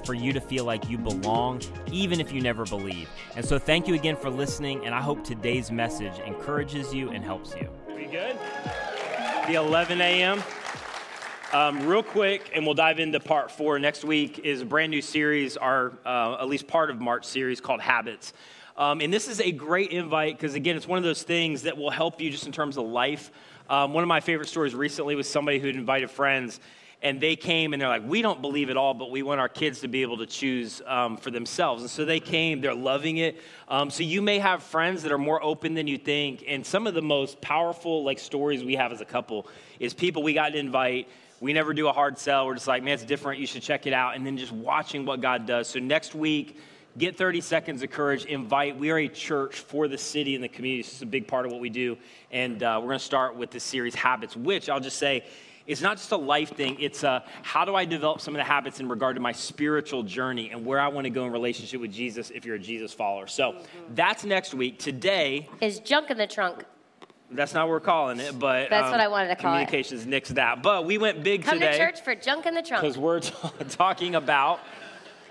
for you to feel like you belong, even if you never believe. And so, thank you again for listening, and I hope today's message encourages you and helps you. We good? The 11 a.m. Um, real quick, and we'll dive into part four. Next week is a brand new series, our uh, at least part of March series called Habits. Um, and this is a great invite because, again, it's one of those things that will help you just in terms of life. Um, one of my favorite stories recently was somebody who had invited friends and they came and they're like, we don't believe it all, but we want our kids to be able to choose um, for themselves. And so they came, they're loving it. Um, so you may have friends that are more open than you think. And some of the most powerful like stories we have as a couple is people we got to invite. We never do a hard sell. We're just like, man, it's different. You should check it out. And then just watching what God does. So next week, get 30 seconds of courage invite we are a church for the city and the community this is a big part of what we do and uh, we're going to start with this series habits which i'll just say it's not just a life thing, it's a how do I develop some of the habits in regard to my spiritual journey and where I want to go in relationship with Jesus if you're a Jesus follower. So mm-hmm. that's next week. Today is junk in the trunk. That's not what we're calling it, but that's um, what I wanted to call communications it. Communications nixed that. But we went big Come today. Come to church for junk in the trunk because we're t- talking about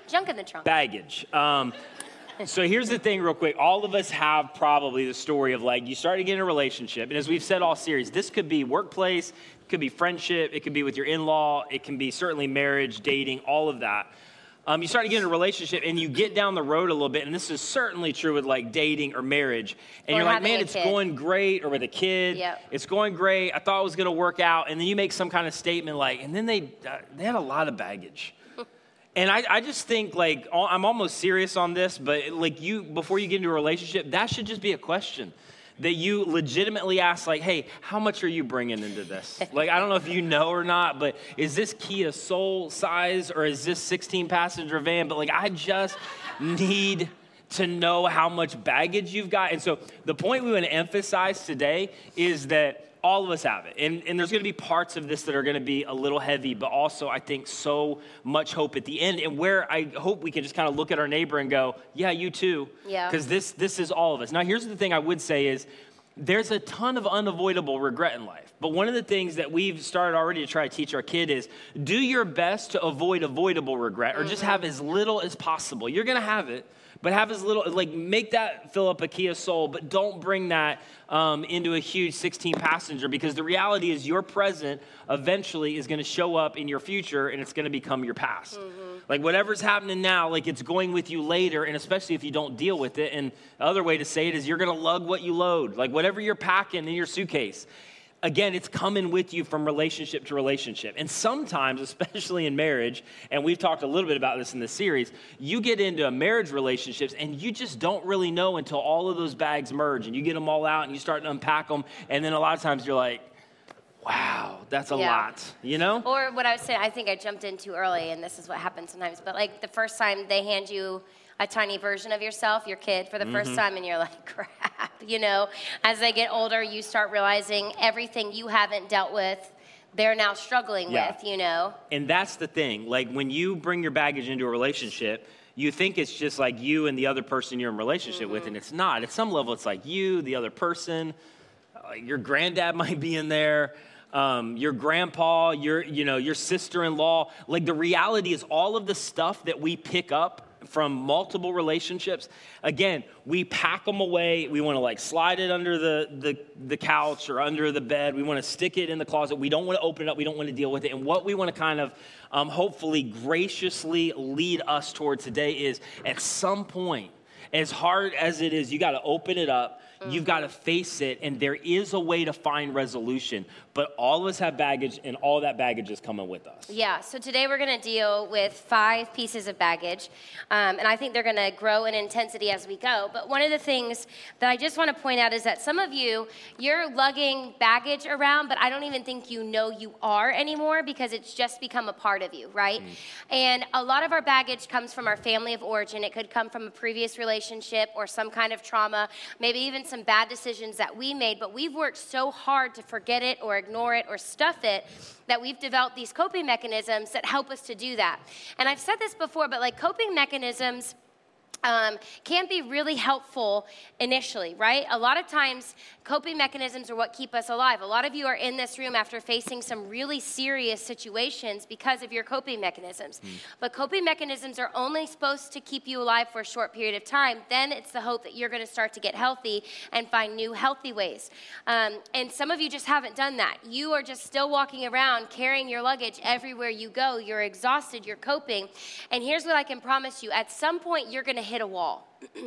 junk in the trunk baggage. Um, so here's the thing, real quick. All of us have probably the story of like you start to get in a relationship, and as we've said all series, this could be workplace, it could be friendship, it could be with your in-law, it can be certainly marriage, dating, all of that. Um, you start to get in a relationship and you get down the road a little bit, and this is certainly true with like dating or marriage. And or you're like, man, it's kid. going great, or with a kid, yep. it's going great. I thought it was going to work out, and then you make some kind of statement like, and then they uh, they had a lot of baggage. And I, I just think, like, I'm almost serious on this, but like, you, before you get into a relationship, that should just be a question that you legitimately ask, like, hey, how much are you bringing into this? like, I don't know if you know or not, but is this Kia Soul size or is this 16 passenger van? But like, I just need to know how much baggage you've got. And so the point we want to emphasize today is that all of us have it. And, and there's going to be parts of this that are going to be a little heavy, but also, I think, so much hope at the end. And where I hope we can just kind of look at our neighbor and go, yeah, you too. Yeah. Because this, this is all of us. Now, here's the thing I would say is there's a ton of unavoidable regret in life. But one of the things that we've started already to try to teach our kid is do your best to avoid avoidable regret or mm-hmm. just have as little as possible. You're going to have it but have as little, like, make that fill up a Kia Soul, but don't bring that um, into a huge 16 passenger because the reality is your present eventually is going to show up in your future and it's going to become your past. Mm-hmm. Like, whatever's happening now, like, it's going with you later, and especially if you don't deal with it. And the other way to say it is you're going to lug what you load. Like, whatever you're packing in your suitcase, again, it's coming with you from relationship to relationship. And sometimes, especially in marriage, and we've talked a little bit about this in the series, you get into a marriage relationships and you just don't really know until all of those bags merge and you get them all out and you start to unpack them. And then a lot of times you're like, wow, that's a yeah. lot, you know? Or what I was saying, I think I jumped in too early, and this is what happens sometimes. But like the first time they hand you a tiny version of yourself, your kid, for the mm-hmm. first time, and you're like, crap, you know? As they get older, you start realizing everything you haven't dealt with they're now struggling yeah. with, you know? And that's the thing. Like when you bring your baggage into a relationship, you think it's just like you and the other person you're in relationship mm-hmm. with, and it's not. At some level, it's like you, the other person, uh, your granddad might be in there. Um, your grandpa, your you know your sister-in-law. Like the reality is, all of the stuff that we pick up from multiple relationships. Again, we pack them away. We want to like slide it under the, the, the couch or under the bed. We want to stick it in the closet. We don't want to open it up. We don't want to deal with it. And what we want to kind of um, hopefully graciously lead us toward today is at some point, as hard as it is, you got to open it up You've got to face it, and there is a way to find resolution. But all of us have baggage, and all that baggage is coming with us. Yeah, so today we're going to deal with five pieces of baggage, um, and I think they're going to grow in intensity as we go. But one of the things that I just want to point out is that some of you, you're lugging baggage around, but I don't even think you know you are anymore because it's just become a part of you, right? Mm. And a lot of our baggage comes from our family of origin. It could come from a previous relationship or some kind of trauma, maybe even some bad decisions that we made, but we've worked so hard to forget it or ignore it or stuff it that we've developed these coping mechanisms that help us to do that. And I've said this before, but like coping mechanisms um, can be really helpful initially, right? A lot of times, coping mechanisms are what keep us alive. A lot of you are in this room after facing some really serious situations because of your coping mechanisms. Mm. But coping mechanisms are only supposed to keep you alive for a short period of time. Then it's the hope that you're going to start to get healthy and find new healthy ways. Um, and some of you just haven't done that. You are just still walking around carrying your luggage everywhere you go. You're exhausted, you're coping. And here's what I can promise you at some point, you're going to hit a wall.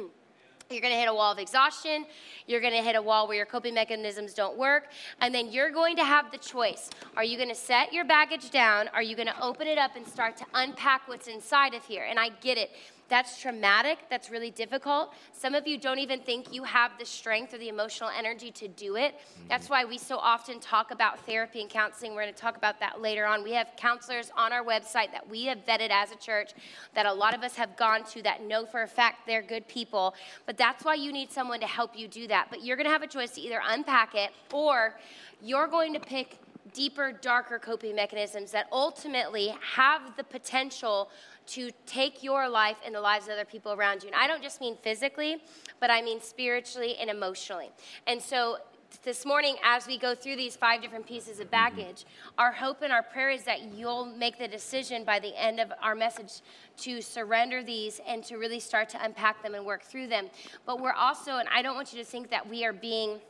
You're going to hit a wall of exhaustion. You're going to hit a wall where your coping mechanisms don't work. And then you're going to have the choice. Are you going to set your baggage down? Are you going to open it up and start to unpack what's inside of here? And I get it. That's traumatic. That's really difficult. Some of you don't even think you have the strength or the emotional energy to do it. Mm-hmm. That's why we so often talk about therapy and counseling. We're going to talk about that later on. We have counselors on our website that we have vetted as a church that a lot of us have gone to that know for a fact they're good people. But that's why you need someone to help you do that. But you're going to have a choice to either unpack it or you're going to pick deeper, darker coping mechanisms that ultimately have the potential to take your life and the lives of other people around you. And I don't just mean physically, but I mean spiritually and emotionally. And so this morning, as we go through these five different pieces of mm-hmm. baggage, our hope and our prayer is that you'll make the decision by the end of our message to surrender these and to really start to unpack them and work through them. But we're also, and I don't want you to think that we are being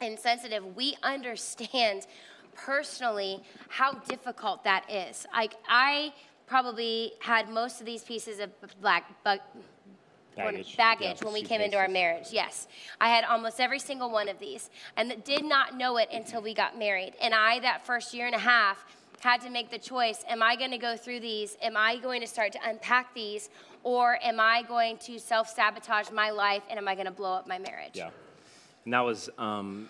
insensitive, we understand personally how difficult that is. Like, I probably had most of these pieces of black baggage, baggage yeah, when we came into our marriage. Yes, I had almost every single one of these, and did not know it until we got married. And I, that first year and a half, had to make the choice: Am I going to go through these? Am I going to start to unpack these, or am I going to self sabotage my life? And am I going to blow up my marriage? Yeah, and that was. Um,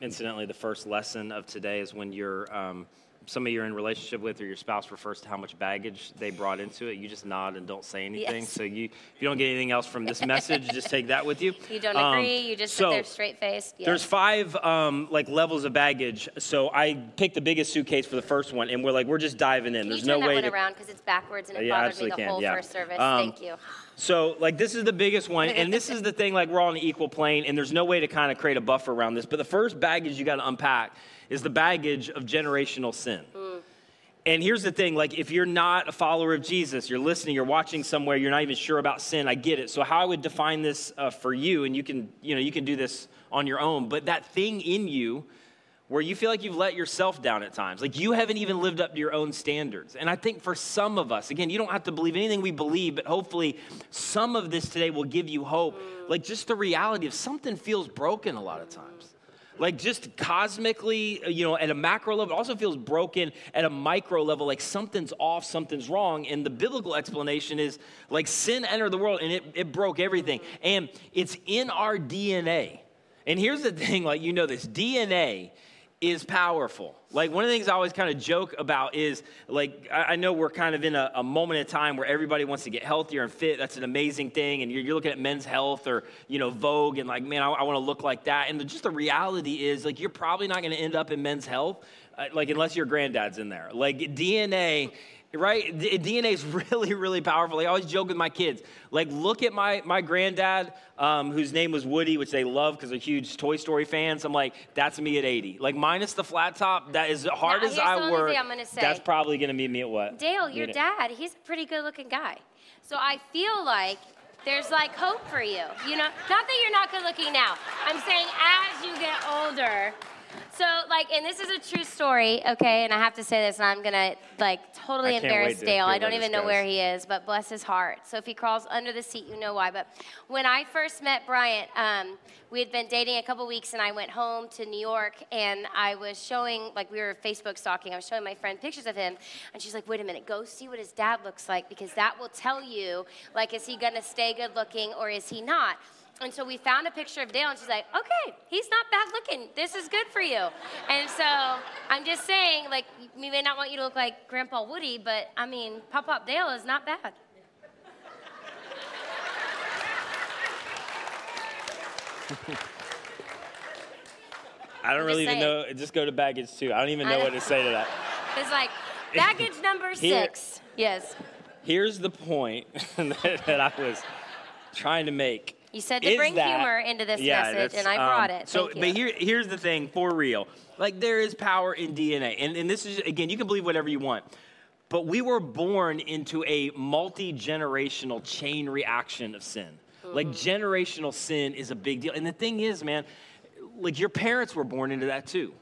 incidentally, the first lesson of today is when you're um, somebody you're in relationship with or your spouse refers to how much baggage they brought into it, you just nod and don't say anything. Yes. So you, if you don't get anything else from this message, just take that with you. You don't um, agree. You just so sit there straight faced. Yes. There's five um, like levels of baggage. So I picked the biggest suitcase for the first one, and we're like, we're just diving in. Can There's no way one to around because it's backwards and it yeah, bothered me the can. whole yeah. first service. Um, Thank you. So, like, this is the biggest one, and this is the thing, like, we're on an equal plane, and there's no way to kind of create a buffer around this. But the first baggage you got to unpack is the baggage of generational sin. Mm. And here's the thing like, if you're not a follower of Jesus, you're listening, you're watching somewhere, you're not even sure about sin, I get it. So, how I would define this uh, for you, and you can, you know, you can do this on your own, but that thing in you where you feel like you've let yourself down at times. Like you haven't even lived up to your own standards. And I think for some of us, again, you don't have to believe anything we believe, but hopefully some of this today will give you hope. Like just the reality of something feels broken a lot of times. Like just cosmically, uh, you know, at a macro level, also feels broken at a micro level, like something's off, something's wrong. And the biblical explanation is like sin entered the world and it, it broke everything. And it's in our DNA. And here's the thing like, you know, this DNA is powerful. Like one of the things I always kind of joke about is like I know we're kind of in a, a, moment in time where everybody wants to get healthier and fit. That's an amazing thing, and you're, you're looking at men's health or you know Vogue and like man, I, I want to look like that. And the, just the reality is like you're probably not going to end up in men's health, uh, like unless your granddad's in there. Like DNA right? DNA is really, really powerful. I always joke with my kids. Like, look at my, my granddad, um, whose name was Woody, which they love because they're huge Toy Story fans. I'm like, that's me at 80. Like, minus the flat top, that is hard now, as I work. That's probably going to be me at what? Dale, your dad, he's a pretty good looking guy. So I feel like there's like hope for you. You know, not that you're not good looking now. I'm saying as you get older, So, like, and this is a true story, okay? And I have to say this, and I'm gonna like totally embarrass to Dale. I don't even know goes. where he is, but bless his heart. So if he crawls under the seat, you know why. But when I first met Bryant, um, we had been dating a couple weeks, and I went home to New York, and I was showing, like, we were Facebook stalking. I was showing my friend pictures of him, and she's like, "Wait a minute, go see what his dad looks like, because that will tell you, like, is he gonna stay good looking or is he not?" And so we found a picture of Dale, and she's like, okay, he's not bad looking. This is good for you. And so I'm just saying, like, we may not want you to look like Grandpa Woody, but I mean, Pop Pop Dale is not bad. I don't I'm really even know. Just go to baggage two. I don't even know know. what to say to that. It's like, baggage number Here- six. Yes. Here's the point that, that I was trying to make. You said to bring that- humor into this Yeah, message, and I brought um, it. So, you. but here, here's the thing for real. Like, there is power in DNA. And, and this is, again, you can believe whatever you want. But we were born into a multi generational chain reaction of sin. Like, Mm-hmm. generational sin is a big deal. And the thing is, man, like, your parents were born into that too.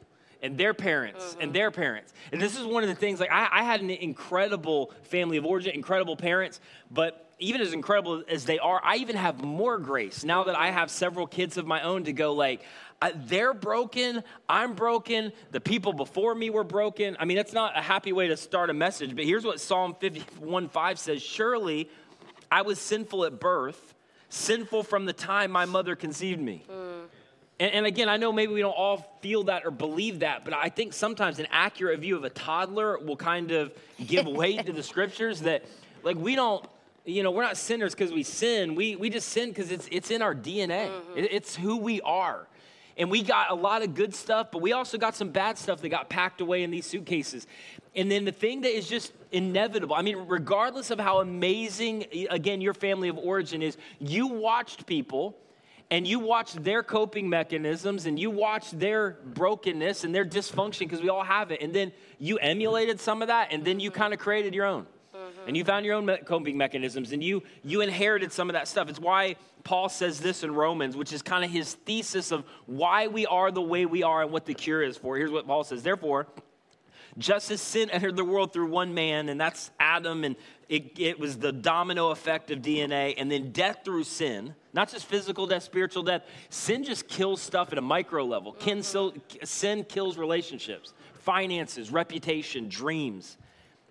And their parents, Mm-hmm. and their parents. And this is one of the things, like, I, I had an incredible family of origin, incredible parents, but even as incredible as they are, I even have more grace now that I have several kids of my own to go, like, uh, they're broken, I'm broken, the people before me were broken. I mean, that's not a happy way to start a message, but here's what Psalm 51 5 says Surely I was sinful at birth, sinful from the time my mother conceived me. And, and again, I know maybe we don't all feel that or believe that, but I think sometimes an accurate view of a toddler will kind of give weight to the scriptures that, like, we don't, you know, we're not sinners because we sin. We, we just sin because it's, it's in our DNA, mm-hmm. It- it's who we are. And we got a lot of good stuff, but we also got some bad stuff that got packed away in these suitcases. And then the thing that is just inevitable, I mean, regardless of how amazing, again, your family of origin is, you watched people and you watched their coping mechanisms and you watched their brokenness and their dysfunction because we all have it. And then you emulated some of that and then you mm-hmm. kind of created your own. And you found your own coping mechanisms and you you inherited some of that stuff. It's why Paul says this in Romans, which is kind of his thesis of why we are the way we are and what the cure is for. Here's what Paul says. Therefore, just as sin entered the world through one man, and that's Adam, and it, it was the domino effect of DNA, and then death through sin, not just physical death, spiritual death. Sin just kills stuff at a micro level. Sin kills relationships, finances, reputation, dreams.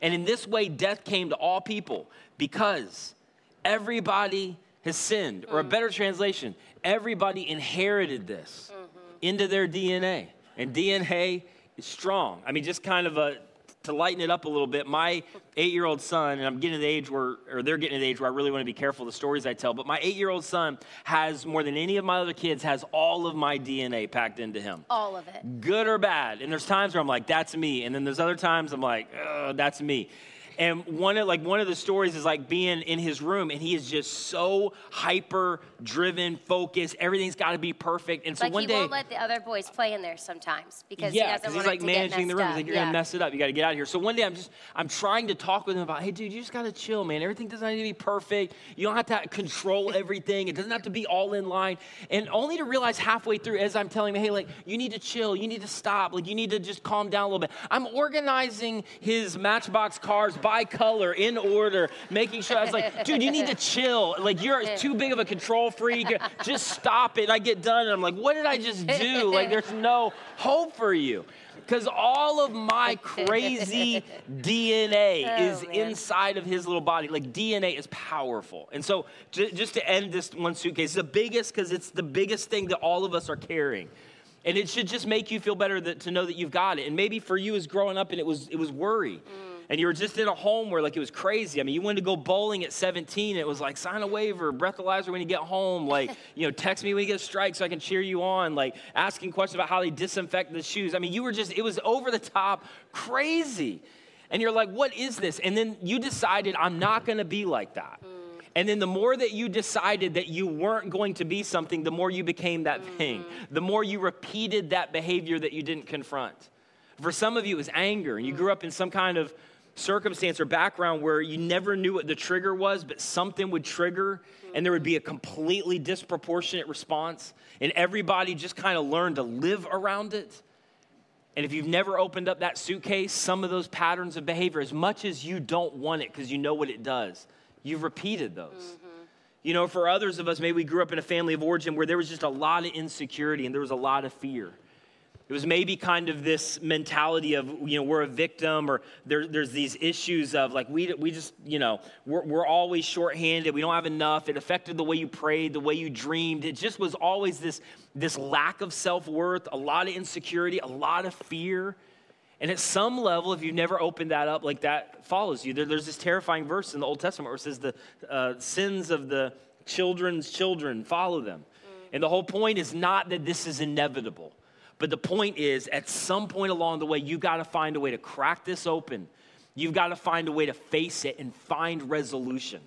And in this way, death came to all people because everybody has sinned. Or a mm. better translation, everybody inherited this mm-hmm. into their DNA. And DNA is strong. I mean, just kind of a, to lighten it up a little bit, my eight year old son, and I'm getting to the age where, or they're getting to the age where I really want to be careful of the stories I tell, but my eight year old son has more than any of my other kids, has all of my DNA packed into him All of it. good or bad. And there's times where I'm like, that's me. And then there's other times I'm like, "Ugh, that's me. And one of like one of the stories is like being in his room and he is just so hyper driven, focused. Everything's got to be perfect. And so Like one he day won't let the other boys play in there sometimes because yeah, he doesn't want he's like to managing the room. He's like, you're yeah. gonna mess it up. You got to get out of here. So one day, I'm just, I'm trying to talk with him about, hey, dude, you just got to chill, man. Everything doesn't have to be perfect. You don't have to control everything. It doesn't have to be all in line. And only to realize halfway through, as I'm telling him, hey, like, you need to chill. You need to stop. Like, you need to just calm down a little bit. I'm organizing his Matchbox cars by color in order, making sure. I was like, dude, you need to chill. Like, you're too big of a control freak. Just stop it. I get done, and I'm like, what did I just do? Like, there's no hope for you. Because all of my crazy DNA Oh, is man. inside of his little body. Like DNA is powerful. And so, j- just to end this one suitcase, the biggest, because it's the biggest thing that all of us are carrying. And it should just make you feel better that, to know that you've got it. And maybe for you as growing up and it was, it was worry. Mm. And you were just in a home where like it was crazy. I mean, you wanted to go bowling at 17. It was like sign a waiver, breathalyzer when you get home. Like, you know, text me when you get a strike so I can cheer you on. Like asking questions about how they disinfect the shoes. I mean, you were just, it was over the top crazy. And you're like, what is this? And then you decided, I'm not going to be like that. Mm. And then the more that you decided that you weren't going to be something, the more you became that thing. Mm. The more you repeated that behavior that you didn't confront. For some of you, it was anger, and you grew up in some kind of circumstance or background where you never knew what the trigger was, but something would trigger, and there would be a completely disproportionate response, and everybody just kind of learned to live around it. And if you've never opened up that suitcase, some of those patterns of behavior, as much as you don't want it because you know what it does, you've repeated those. Mm-hmm. You know, for others of us, maybe we grew up in a family of origin where there was just a lot of insecurity and there was a lot of fear. It was maybe kind of this mentality of, you know, we're a victim or there, there's these issues of like, we, we just, you know, we're, we're always shorthanded. We don't have enough. It affected the way you prayed, the way you dreamed. It just was always this, this lack of self worth, a lot of insecurity, a lot of fear. And at some level, if you've never opened that up, like that follows you. There, there's this terrifying verse in the Old Testament where it says the uh, sins of the children's children follow them. Mm. And the whole point is not that this is inevitable. But the point is, at some point along the way, you got to find a way to crack this open. You've got to find a way to face it and find resolution.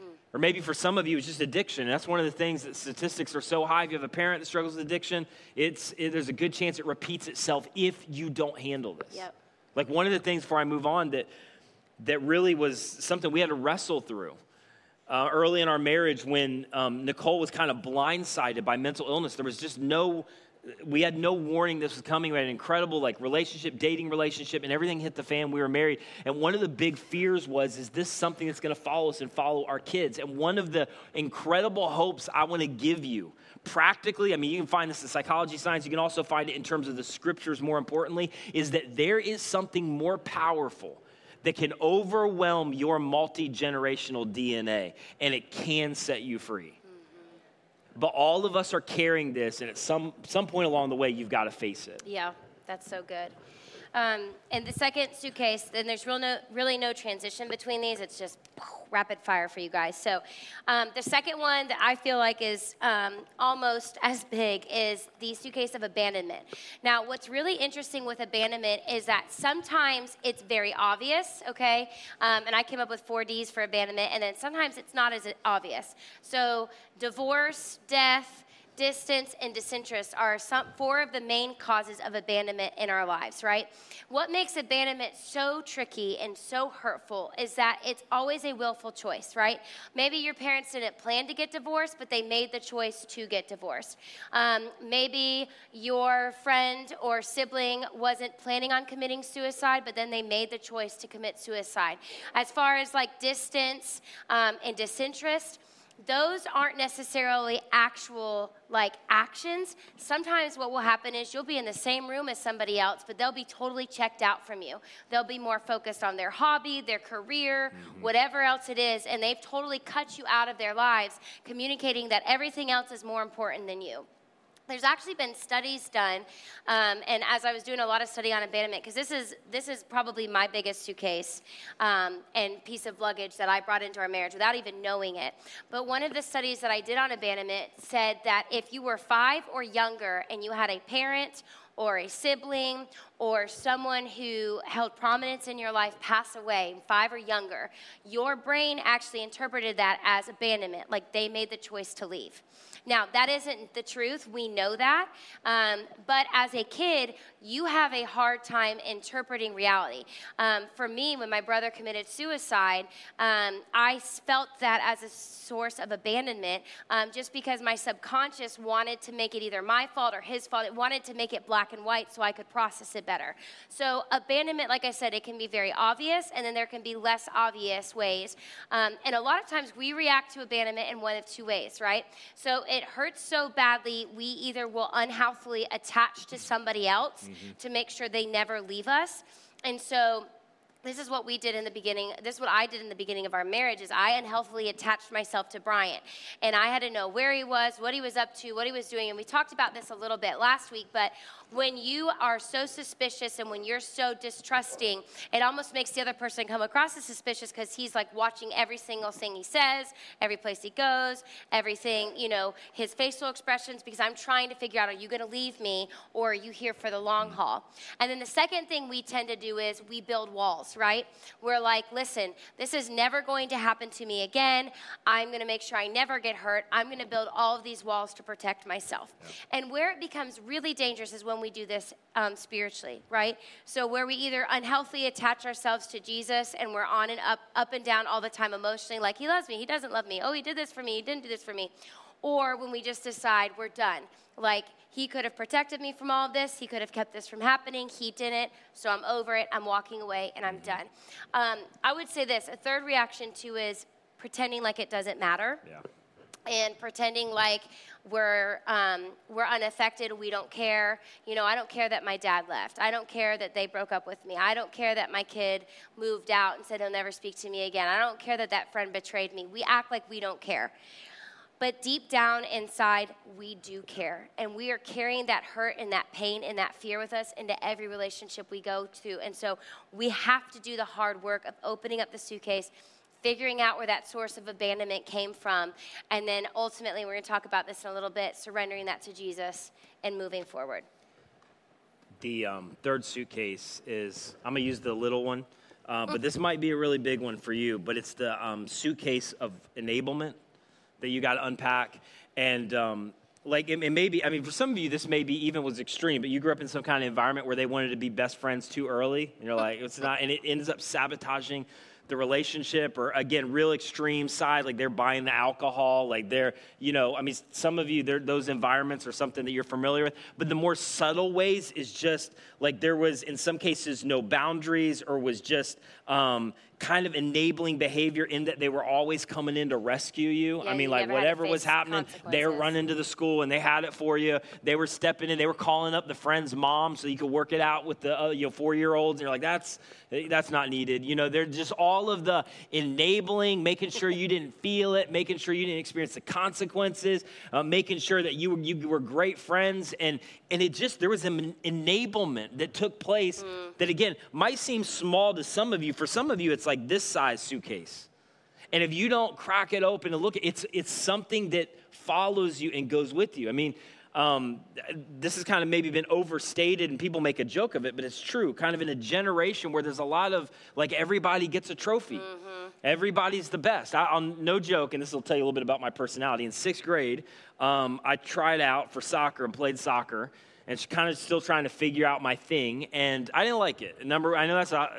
Mm. Or maybe for some of you, it's just addiction. That's one of the things that statistics are so high. If you have a parent that struggles with addiction, it's, it, there's a good chance it repeats itself if you don't handle this. Yep. Like one of the things before I move on that, that really was something we had to wrestle through. Uh, early in our marriage, when um, Nicole was kind of blindsided by mental illness, there was just no we had no warning this was coming. We had an incredible like relationship, dating relationship, and everything hit the fan. We were married, and one of the big fears was, is this something that's going to follow us and follow our kids? And one of the incredible hopes I want to give you, practically, I mean, you can find this in psychology science. You can also find it in terms of the scriptures. More importantly, is that there is something more powerful that can overwhelm your multi generational DNA, and it can set you free. But all of us are carrying this, and at some, some point along the way, you've got to face it. Yeah, that's so good. Um, and the second suitcase, then there's real no, really no transition between these. It's just rapid fire for you guys. So, um, the second one that I feel like is um, almost as big is the suitcase of abandonment. Now, what's really interesting with abandonment is that sometimes it's very obvious, okay? Um, and I came up with four D's for abandonment, and then sometimes it's not as obvious. So, divorce, death, distance, and disinterest are some, four of the main causes of abandonment in our lives, right? What makes abandonment so tricky and so hurtful is that it's always a willful choice, right? Maybe your parents didn't plan to get divorced, but they made the choice to get divorced. Um, maybe your friend or sibling wasn't planning on committing suicide, but then they made the choice to commit suicide. As far as like distance um, and disinterest, those aren't necessarily actual like actions. Sometimes what will happen is you'll be in the same room as somebody else, but they'll be totally checked out from you. They'll be more focused on their hobby, their career, mm-hmm. whatever else it is, and they've totally cut you out of their lives, communicating that everything else is more important than you there's actually been studies done um, and as i was doing a lot of study on abandonment because this is this is probably my biggest suitcase um, and piece of luggage that i brought into our marriage without even knowing it. But one of the studies that i did on abandonment said that if you were five or younger and you had a parent or a sibling or someone who held prominence in your life pass away, five or younger, your brain actually interpreted that as abandonment, like they made the choice to leave. Now, that isn't the truth. We know that. Um, but as a kid, you have a hard time interpreting reality. Um, for me, when my brother committed suicide, um, I felt that as a source of abandonment um, just because my subconscious wanted to make it either my fault or his fault. It wanted to make it black and white so I could process it better. So, abandonment, like I said, it can be very obvious, and then there can be less obvious ways. Um, and a lot of times we react to abandonment in one of two ways, right? So, it hurts so badly, we either will unhealthily attach to somebody else mm-hmm. to make sure they never leave us. And so this is what we did in the beginning this is what i did in the beginning of our marriage is i unhealthily attached myself to Bryant and i had to know where he was what he was up to what he was doing and we talked about this a little bit last week but when you are so suspicious and when you're so distrusting it almost makes the other person come across as suspicious because he's like watching every single thing he says every place he goes everything you know his facial expressions because i'm trying to figure out are you going to leave me or are you here for the long mm-hmm. haul and then the second thing we tend to do is we build walls right? We're like, listen, this is never going to happen to me again. I'm going to make sure I never get hurt. I'm going to build all of these walls to protect myself. Yep. And where it becomes really dangerous is when we do this um, spiritually, right? So where we either unhealthily attach ourselves to Jesus and we're on and up, up and down all the time emotionally, like he loves me, he doesn't love me. Oh, he did this for me, he didn't do this for me or when we just decide we're done. Like, he could have protected me from all of this. He could have kept this from happening. He didn't. So I'm over it. I'm walking away and I'm done. Um, I would say this a third reaction to is pretending like it doesn't matter. Yeah. And pretending like we're, um, we're unaffected, we don't care. You know, I don't care that my dad left. I don't care that they broke up with me. I don't care that my kid moved out and said he'll never speak to me again. I don't care that that friend betrayed me. We act like we don't care. But deep down inside, we do care. And we are carrying that hurt and that pain and that fear with us into every relationship we go to. And so we have to do the hard work of opening up the suitcase, figuring out where that source of abandonment came from. And then ultimately, we're going to talk about this in a little bit, surrendering that to Jesus and moving forward. The um, third suitcase is, I'm going to use the little one, uh, but this might be a really big one for you, but it's the um, suitcase of enablement that you got to unpack. And um, like it, it may be, I mean, for some of you, this maybe even was extreme, but you grew up in some kind of environment where they wanted to be best friends too early. And you're like, it's not, and it ends up sabotaging the relationship or again real extreme side like they're buying the alcohol like they're you know i mean some of you those environments are something that you're familiar with but the more subtle ways is just like there was in some cases no boundaries or was just um, kind of enabling behavior in that they were always coming in to rescue you. Yeah, I mean, you like never had to whatever was happening, they were running to the school and they had it for you. They were stepping in, they were calling up the friend's mom so you could work it out with the uh, you know four year olds. And you're like, that's that's not needed. You know, they're just all of the enabling, making sure you didn't feel it, making sure you didn't experience the consequences, uh, making sure that you were you were great friends, and and it just there was an enablement that took place that again might seem small to some of you. For some of you, it's like this size suitcase. And if you don't crack it open and look, it's it's something that follows you and goes with you. I mean, um, this has kind of maybe been overstated and people make a joke of it, but it's true. Kind of in a generation where there's a lot of like everybody gets a trophy, everybody's the best. I, I'll no joke, and this will tell you a little bit about my personality. In sixth grade, um, I tried out for soccer and played soccer and kind of still trying to figure out my thing. And I didn't like it. Number, I know that's not,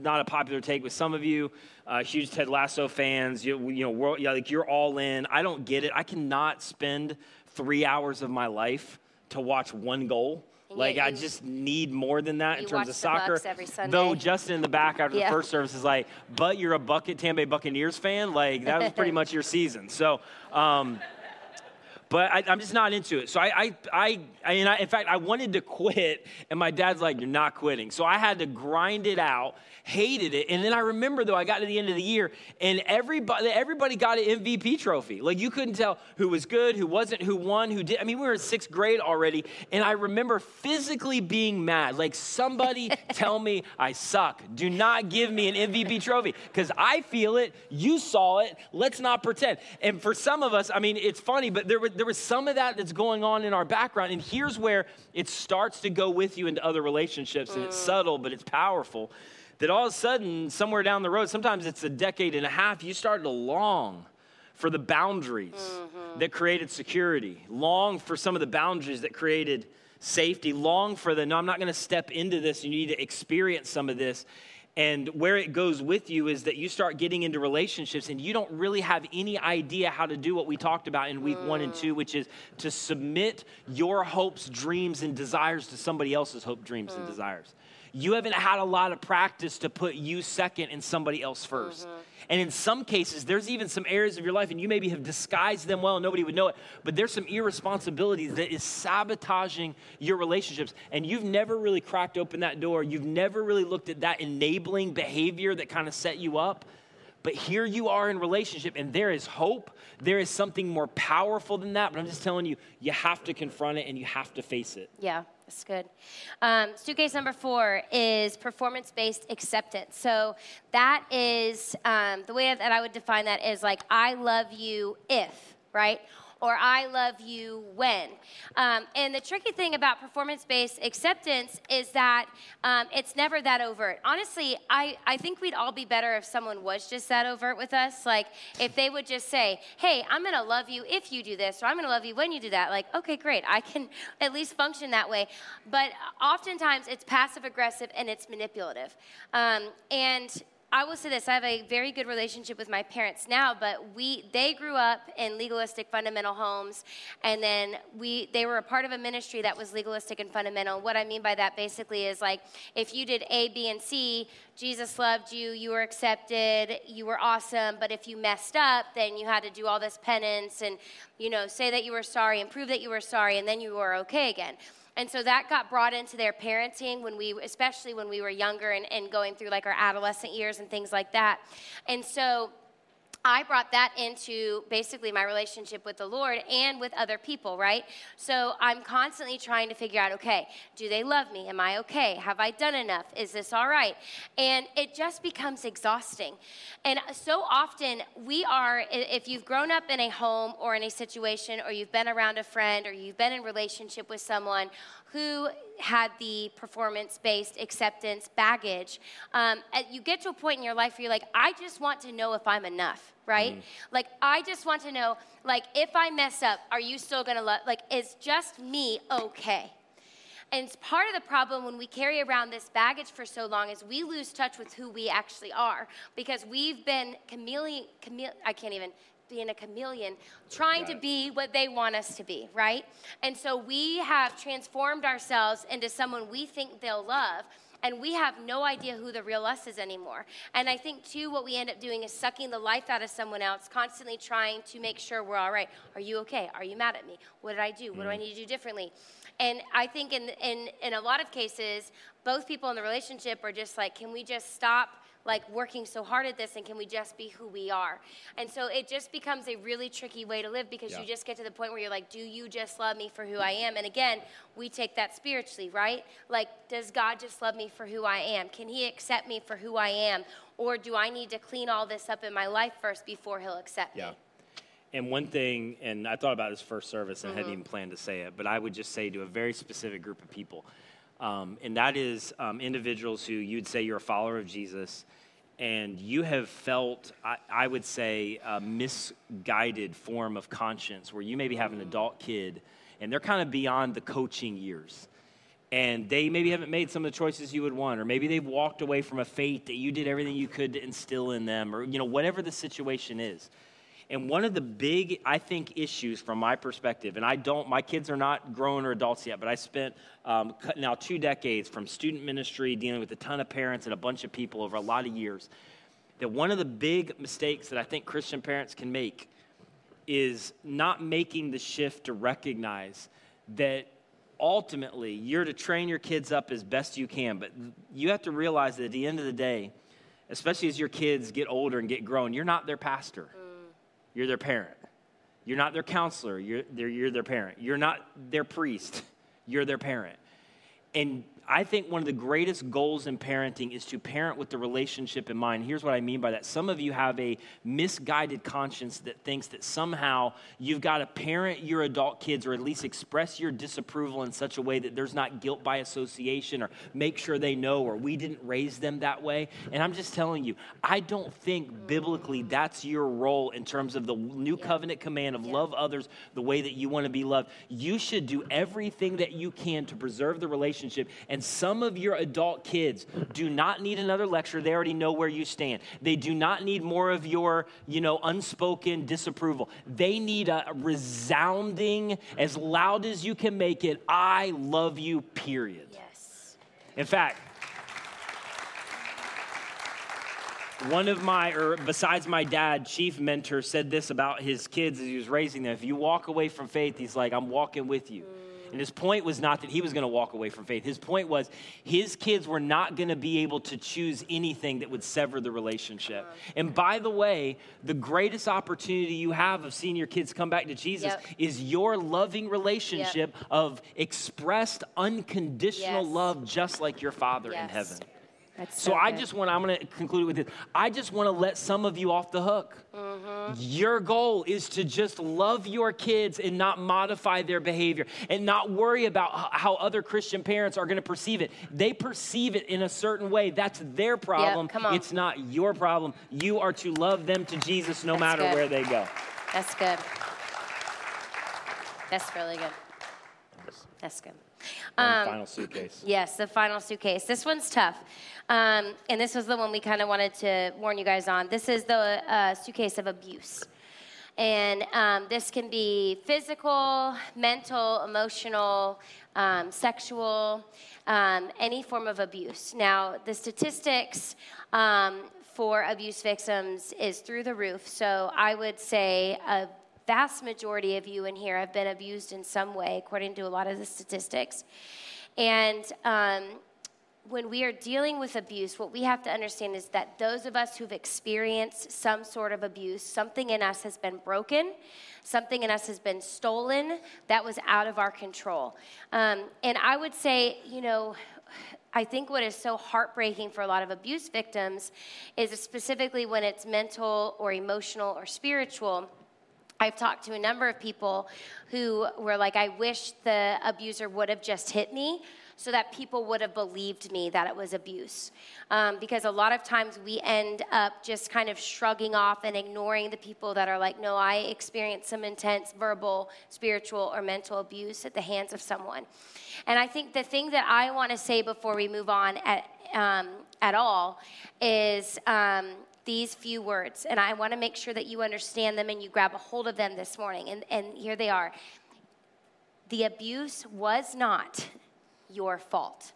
not a popular take with some of you, uh, huge Ted Lasso fans. You, you know, world, yeah, like you're all in. I don't get it. I cannot spend three hours of my life to watch one goal. And Like yet I just need more than that in you terms of soccer. Bucs every Sunday. Though Justin in the back after Yeah. the first service is like, "But you're a bucket Tampa Bay Buccaneers fan." Like that was pretty much your season. So. Um, but I, I'm just not into it. So I, I, I, I, in fact, I wanted to quit, and my dad's like, "You're not quitting." So I had to grind it out. Hated it, and then I remember though I got to the end of the year, and everybody, everybody got an MVP trophy. Like you couldn't tell who was good, who wasn't, who won, who did. I mean, we were in sixth grade already, and I remember physically being mad. Like somebody tell me I suck. Do not give me an MVP trophy because I feel it. You saw it. Let's not pretend. And for some of us, I mean, it's funny, but there was, there was some of that that's going on in our background. And here's where it starts to go with you into other relationships. And it's mm. subtle, but it's powerful. That all of a sudden, somewhere down the road, sometimes it's a decade and a half, you start to long for the boundaries mm-hmm. that created security, long for some of the boundaries that created safety, long for the no, I'm not going to step into this. You need to experience some of this. And where it goes with you is that you start getting into relationships and you don't really have any idea how to do what we talked about in week one and two, mm. which is to submit your hopes, dreams, and desires to somebody else's hope, dreams, and mm. desires. You haven't had a lot of practice to put you second and somebody else 1st mm-hmm. And in some cases, there's even some areas of your life, and you maybe have disguised them well and nobody would know it, but there's some irresponsibility that is sabotaging your relationships. And you've never really cracked open that door. You've never really looked at that enabling behavior that kind of set you up. But here you are in relationship, and there is hope. There is something more powerful than that. But I'm just telling you, you have to confront it and you have to face it. Yeah, good. Um, suitcase number four is performance based acceptance. So that is um, the way that I would define that is like, I love you if, right? Or I love you when. Um, and the tricky thing about performance based acceptance is that um, it's never that overt. Honestly, I, I think we'd all be better if someone was just that overt with us. Like, if they would just say, hey, I'm gonna love you if you do this, or I'm gonna love you when you do that. Like, okay, great. I can at least function that way. But oftentimes it's passive aggressive and it's manipulative. Um, and I will say this: I have a very good relationship with my parents now, but we they grew up in legalistic fundamental homes, and then we they were a part of a ministry that was legalistic and fundamental. What I mean by that basically is like if you did A, B, and C, Jesus loved you, you were accepted, you were awesome. But if you messed up, then you had to do all this penance and you know say that you were sorry and prove that you were sorry, and then you were okay again. And so that got brought into their parenting when we, especially when we were younger and, and going through like our adolescent years and things like that. And so I brought that into basically my relationship with the Lord and with other people, right? So I'm constantly trying to figure out okay, do they love me? Am I okay? Have I done enough? Is this all right? And it just becomes exhausting. And so often we are, if you've grown up in a home or in a situation, or you've been around a friend, or you've been in relationship with someone who had the performance based acceptance baggage, um, you get to a point in your life where you're like, I just want to know if I'm enough, right? Mm. Like, I just want to know, like, if I mess up, are you still gonna love, like, is just me okay? And it's part of the problem when we carry around this baggage for so long is we lose touch with who we actually are because we've been chameleon, chameleon I can't even, being a chameleon, trying to be what they want us to be, right? And so we have transformed ourselves into someone we think they'll love and we have no idea who the real us is anymore. And I think, too, what we end up doing is sucking the life out of someone else, constantly trying to make sure we're all right. Are you okay? Are you mad at me? What did I do? What do I mm. need to do differently? And I think in, in, in a lot of cases, both people in the relationship are just like, can we just stop like working so hard at this and can we just be who we are and so it just becomes a really tricky way to live because yeah. you just get to the point where you're like do you just love me for who i am and again we take that spiritually right like does god just love me for who i am can he accept me for who i am or do i need to clean all this up in my life first before he'll accept yeah. me and one thing, and I thought about this first service and mm-hmm. hadn't even planned to say it, but I would just say to a very specific group of people um, and that is um, individuals who you'd say you're a follower of Jesus, and you have felt, I, I, would say, a misguided form of conscience where you maybe have an adult kid and they're kind of beyond the coaching years. And they maybe haven't made some of the choices you would want, or maybe they've walked away from a faith that you did everything you could to instill in them, or you know, whatever the situation is. And one of the big, I think, issues from my perspective, and I don't, my kids are not grown or adults yet, but I spent um, now two decades from student ministry dealing with a ton of parents and a bunch of people over a lot of years. That one of the big mistakes that I think Christian parents can make is not making the shift to recognize that ultimately you're to train your kids up as best you can, but you have to realize that at the end of the day, especially as your kids get older and get grown, you're not their pastor you're their parent. You're not their counselor, you're, you're their parent. You're not their priest, you're their parent. And I think one of the greatest goals in parenting is to parent with the relationship in mind. Here's what I mean by that. Some of you have a misguided conscience that thinks that somehow you've got to parent your adult kids or at least express your disapproval in such a way that there's not guilt by association or make sure they know or we didn't raise them that way. And I'm just telling you, I don't think biblically that's your role in terms of the new covenant command of love others the way that you want to be loved. You should do everything that you can to preserve the relationship and some of your adult kids do not need another lecture. They already know where you stand. They do not need more of your, you know, unspoken disapproval. They need a resounding, as loud as you can make it, I love you, period. Yes. In fact, one of my, or besides my dad, chief mentor said this about his kids as he was raising them. If you walk away from faith, he's like, I'm walking with you. Mm. And his point was not that he was going to walk away from faith. His point was his kids were not going to be able to choose anything that would sever the relationship. Uh-huh. And by the way, the greatest opportunity you have of seeing your kids come back to Jesus yep. is your loving relationship yep. of expressed unconditional yes. love, just like your Father yes. in heaven. That's so, so I just want, I'm going to conclude with this. I just want to let some of you off the hook. Mm-hmm. Your goal is to just love your kids and not modify their behavior and not worry about how other Christian parents are going to perceive it. They perceive it in a certain way. That's their problem. Yep, it's not your problem. You are to love them to Jesus no That's matter good. where they go. That's good. That's really good. That's good. Um, final suitcase. Yes, the final suitcase. This one's tough. Um, and this was the one we kind of wanted to warn you guys on. This is the uh, suitcase of abuse. And um, this can be physical, mental, emotional, um, sexual, um, any form of abuse. Now, the statistics um, for abuse victims is through the roof. So I would say a vast majority of you in here have been abused in some way, according to a lot of the statistics. And um, when we are dealing with abuse, what we have to understand is that those of us who've experienced some sort of abuse, something in us has been broken, something in us has been stolen that was out of our control. Um, and I would say, you know, I think what is so heartbreaking for a lot of abuse victims is specifically when it's mental or emotional or spiritual. I've talked to a number of people who were like, I wish the abuser would have just hit me so that people would have believed me that it was abuse. Um, because a lot of times we end up just kind of shrugging off and ignoring the people that are like, no, I experienced some intense verbal, spiritual, or mental abuse at the hands of someone. And I think the thing that I want to say before we move on at, um, at all is. Um, these few words, and I want to make sure that you understand them and you grab a hold of them this morning. And, and here they are. The abuse was not your fault.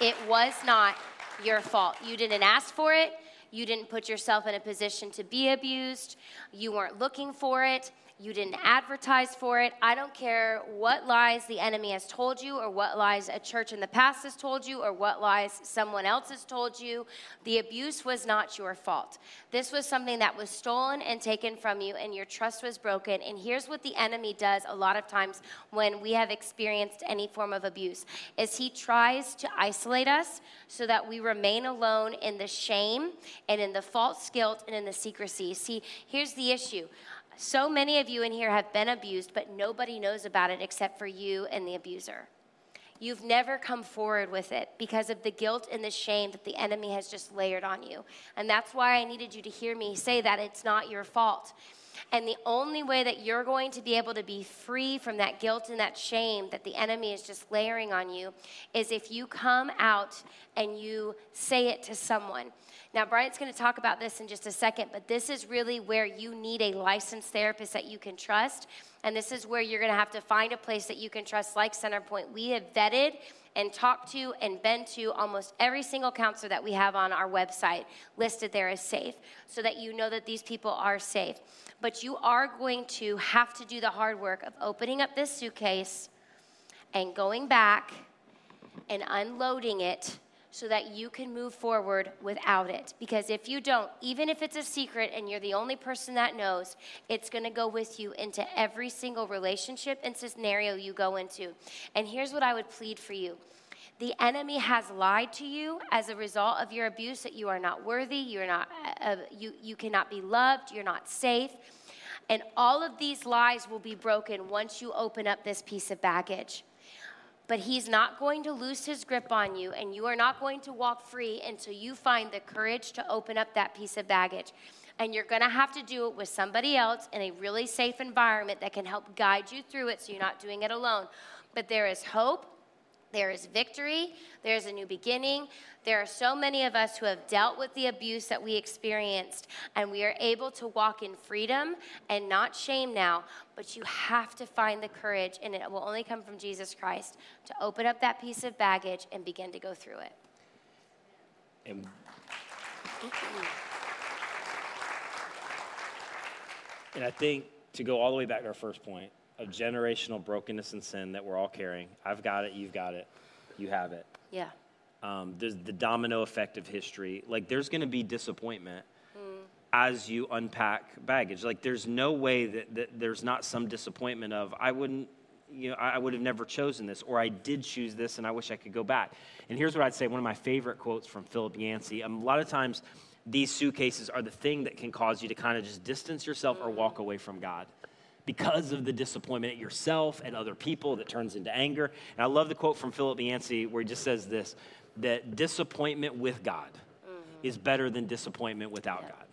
it was not your fault. You didn't ask for it. You didn't put yourself in a position to be abused. You weren't looking for it. You didn't advertise for it. I don't care what lies the enemy has told you, or what lies a church in the past has told you, or what lies someone else has told you. The abuse was not your fault. This was something that was stolen and taken from you, and your trust was broken. And here's what the enemy does a lot of times when we have experienced any form of abuse is he tries to isolate us so that we remain alone in the shame and in the false guilt and in the secrecy. See, here's the issue. So many of you in here have been abused, but nobody knows about it except for you and the abuser. You've never come forward with it because of the guilt and the shame that the enemy has just layered on you. And that's why I needed you to hear me say that it's not your fault. And the only way that you're going to be able to be free from that guilt and that shame that the enemy is just layering on you is if you come out and you say it to someone. Now, Bryant's going to talk about this in just a second, but this is really where you need a licensed therapist that you can trust. And this is where you're going to have to find a place that you can trust, like Centerpoint. We have vetted and talked to and been to almost every single counselor that we have on our website listed there as safe so that you know that these people are safe. But you are going to have to do the hard work of opening up this suitcase and going back and unloading it so that you can move forward without it. Because if you don't, even if it's a secret and you're the only person that knows, it's going to go with you into every single relationship and scenario you go into. And here's what I would plead for you. The enemy has lied to you as a result of your abuse that you are not worthy, you're not, uh, you, you cannot be loved, you're not safe. And all of these lies will be broken once you open up this piece of baggage but he's not going to lose his grip on you, and you are not going to walk free until you find the courage to open up that piece of baggage. And you're going to have to do it with somebody else in a really safe environment that can help guide you through it so you're not doing it alone. But there is hope, there is victory, there's a new beginning. There are so many of us who have dealt with the abuse that we experienced, and we are able to walk in freedom and not shame now. But you have to find the courage, and it will only come from Jesus Christ, to open up that piece of baggage and begin to go through it. And And I think to go all the way back to our first point, of generational brokenness and sin that we're all carrying. I've got it, you've got it, you have it. Yeah. Um, there's the domino effect of history. Like, there's going to be disappointment mm. as you unpack baggage. Like, there's no way that, that there's not some disappointment of, I wouldn't, you know, I would have never chosen this, or I did choose this and I wish I could go back. And here's what I'd say one of my favorite quotes from Philip Yancey. Um, a lot of times, these suitcases are the thing that can cause you to kind of just distance yourself mm. or walk away from God because of the disappointment at yourself and other people that turns into anger. And I love the quote from Philip Yancey where he just says this that disappointment with God mm-hmm. is better than disappointment without yeah. God.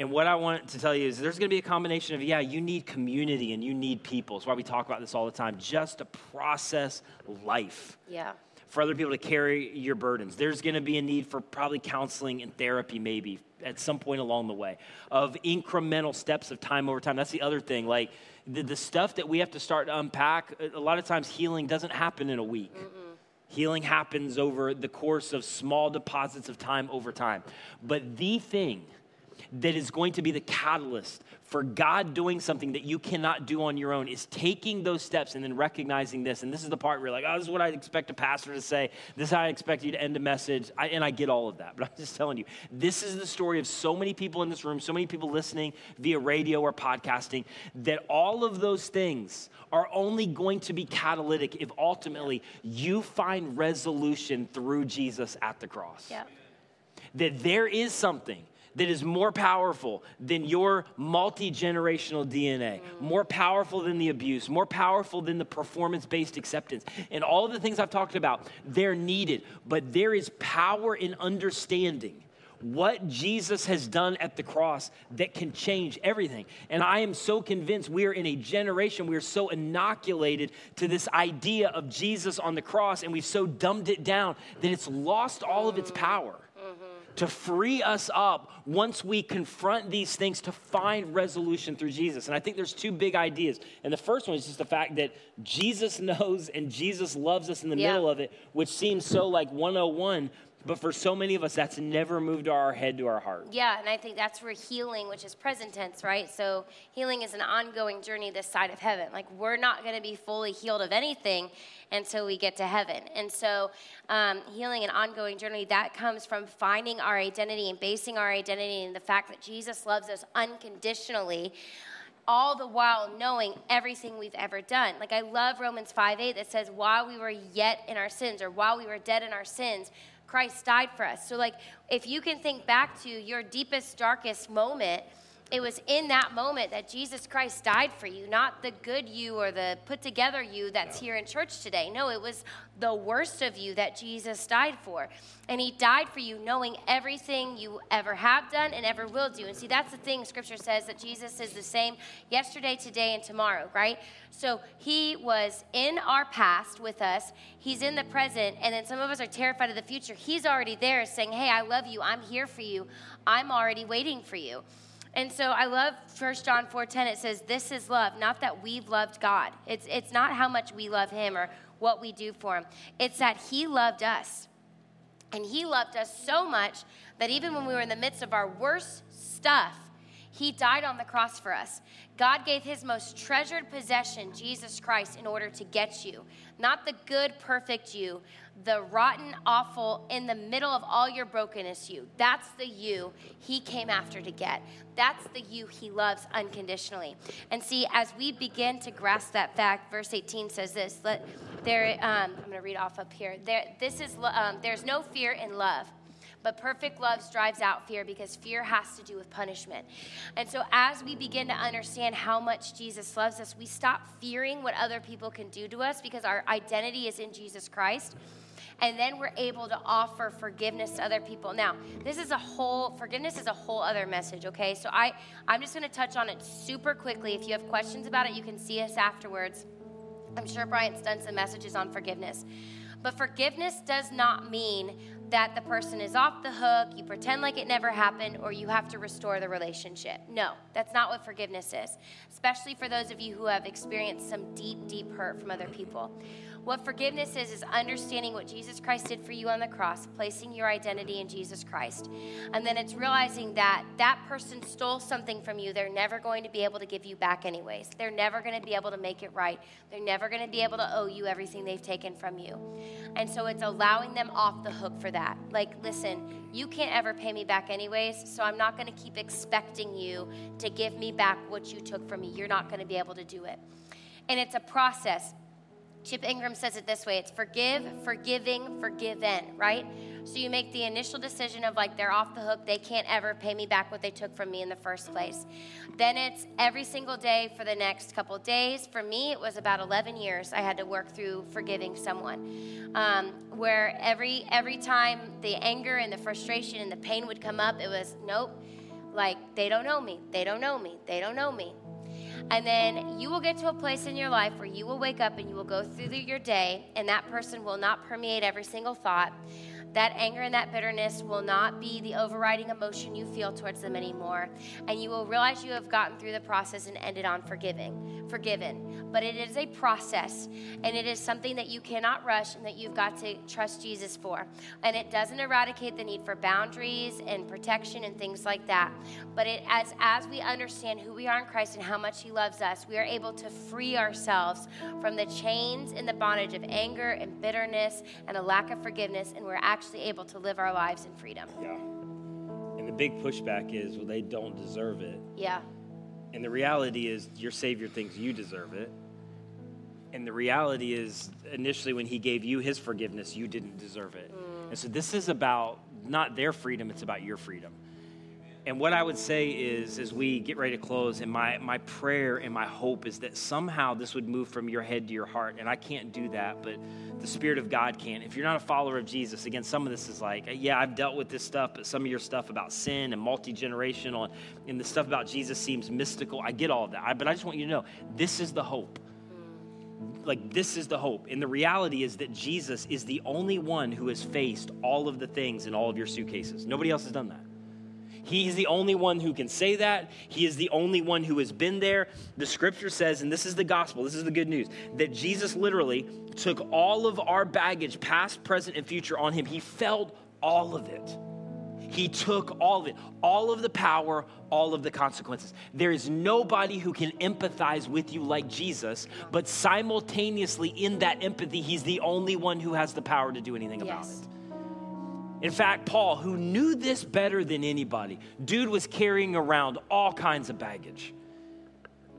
And what I want to tell you is there's going to be a combination of, yeah, you need community and you need people. That's why we talk about this all the time, just to process life. Yeah. For other people to carry your burdens. There's going to be a need for probably counseling and therapy, maybe at some point along the way, of incremental steps of time over time. That's the other thing. Like the, the stuff that we have to start to unpack, a lot of times healing doesn't happen in a week. Mm-mm. Healing happens over the course of small deposits of time over time. But the thing that is going to be the catalyst for God doing something that you cannot do on your own is taking those steps and then recognizing this. And this is the part where you're like, oh, this is what I'd expect a pastor to say. This is how I expect you to end a message. I, and I get all of that. But I'm just telling you, this is the story of so many people in this room, so many people listening via radio or podcasting, that all of those things are only going to be catalytic if ultimately you find resolution through Jesus at the cross. Yeah. That there is something that is more powerful than your multi generational DNA, more powerful than the abuse, more powerful than the performance based acceptance. And all the things I've talked about, they're needed, but there is power in understanding what Jesus has done at the cross that can change everything. And I am so convinced we are in a generation, we are so inoculated to this idea of Jesus on the cross, and we've so dumbed it down that it's lost all of its power to free us up once we confront these things to find resolution through Jesus. And I think there's two big ideas. And the first one is just the fact that Jesus knows and Jesus loves us in the yeah. middle of it, which seems so like 101, but for so many of us, that's never moved our head to our heart. Yeah, and I think that's where healing, which is present tense, right? So healing is an ongoing journey this side of heaven. Like we're not going to be fully healed of anything until we get to heaven. And so um, healing an ongoing journey that comes from finding our identity and basing our identity in the fact that Jesus loves us unconditionally all the while knowing everything we've ever done. Like I love Romans 5 8 that says, while we were yet in our sins, or while we were dead in our sins, Christ died for us. So, like, if you can think back to your deepest, darkest moment, it was in that moment that Jesus Christ died for you, not the good you or the put together you that's here in church today. No, it was the worst of you that Jesus died for. And he died for you knowing everything you ever have done and ever will do. And see, that's the thing scripture says that Jesus is the same yesterday, today, and tomorrow, right? So he was in our past with us, he's in the present, and then some of us are terrified of the future. He's already there saying, Hey, I love you, I'm here for you, I'm already waiting for you. And so I love 1 John 4:10 it says this is love not that we've loved God. It's it's not how much we love him or what we do for him. It's that he loved us. And he loved us so much that even when we were in the midst of our worst stuff, he died on the cross for us. God gave his most treasured possession, Jesus Christ, in order to get you. Not the good, perfect you, the rotten, awful, in the middle of all your brokenness you. That's the you he came after to get. That's the you he loves unconditionally. And see, as we begin to grasp that fact, verse 18 says this. Let, there, um, I'm going to read off up here. There, this is, um, there's no fear in love but perfect love drives out fear because fear has to do with punishment. And so, as we begin to understand how much Jesus loves us, we stop fearing what other people can do to us because our identity is in Jesus Christ. And then we're able to offer forgiveness to other people. Now, this is a whole forgiveness is a whole other message, okay? So I I'm just going to touch on it super quickly. If you have questions about it, you can see us afterwards. I'm sure Bryant's done some messages on forgiveness. But forgiveness does not mean that the person is off the hook, you pretend like it never happened, or you have to restore the relationship. No, that's not what forgiveness is, especially for those of you who have experienced some deep, deep hurt from other people. What forgiveness is, is understanding what Jesus Christ did for you on the cross, placing your identity in Jesus Christ. And then it's realizing that that person stole something from you they're never going to be able to give you back, anyways. They're never going to be able to make it right. They're never going to be able to owe you everything they've taken from you. And so it's allowing them off the hook for that. Like, listen, you can't ever pay me back, anyways, so I'm not going to keep expecting you to give me back what you took from me. You're not going to be able to do it. And it's a process Chip Ingram says it this way it's forgive, forgiving, forgiven, right? So you make the initial decision of like they're off the hook, they can't ever pay me back what they took from me in the first place. Then it's every single day for the next couple days. For me, it was about 11 years I had to work through forgiving someone, um, where every every time the anger and the frustration and the pain would come up, it was nope Like, they don't know me, they don't know me, they don't know me. And then you will get to a place in your life where you will wake up and you will go through your day, and that person will not permeate every single thought that anger and that bitterness will not be the overriding emotion you feel towards them anymore. And you will realize you have gotten through the process and ended on forgiving, forgiven. But it is a process, and it is something that you cannot rush and that you've got to trust Jesus for. And it doesn't eradicate the need for boundaries and protection and things like that. But it as as we understand who we are in Christ and how much He loves us, we are able to free ourselves from the chains and the bondage of anger and bitterness and a lack of forgiveness, and we're actually actually able to live our lives in freedom. Yeah. And the big pushback is, well, they don't deserve it. Yeah. And the reality is, your Savior thinks you deserve it. And the reality is, initially, when He gave you His forgiveness, you didn't deserve it. Mm. And so, this is about not their freedom, it's about your freedom. And what I would say is, as we get ready to close, and my, my prayer and my hope is that somehow this would move from your head to your heart. And I can't do that, but the Spirit of God can. If you're not a follower of Jesus, again, some of this is like, yeah, I've dealt with this stuff, but some of your stuff about sin and multi generational and, the stuff about Jesus seems mystical. I get all that. I, but I just want you to know this is the hope. Like, this is the hope. And the reality is that Jesus is the only one who has faced all of the things in all of your suitcases. Nobody else has done that. He is the only one who can say that. He is the only one who has been there. The scripture says, and this is the gospel, this is the good news, that Jesus literally took all of our baggage, past, present, and future, on him. He felt all of it. He took all of it, all of the power, all of the consequences. There is nobody who can empathize with you like Jesus, but simultaneously in that empathy, he's the only one who has the power to do anything about it. In fact, Paul, who knew this better than anybody, dude was carrying around all kinds of baggage.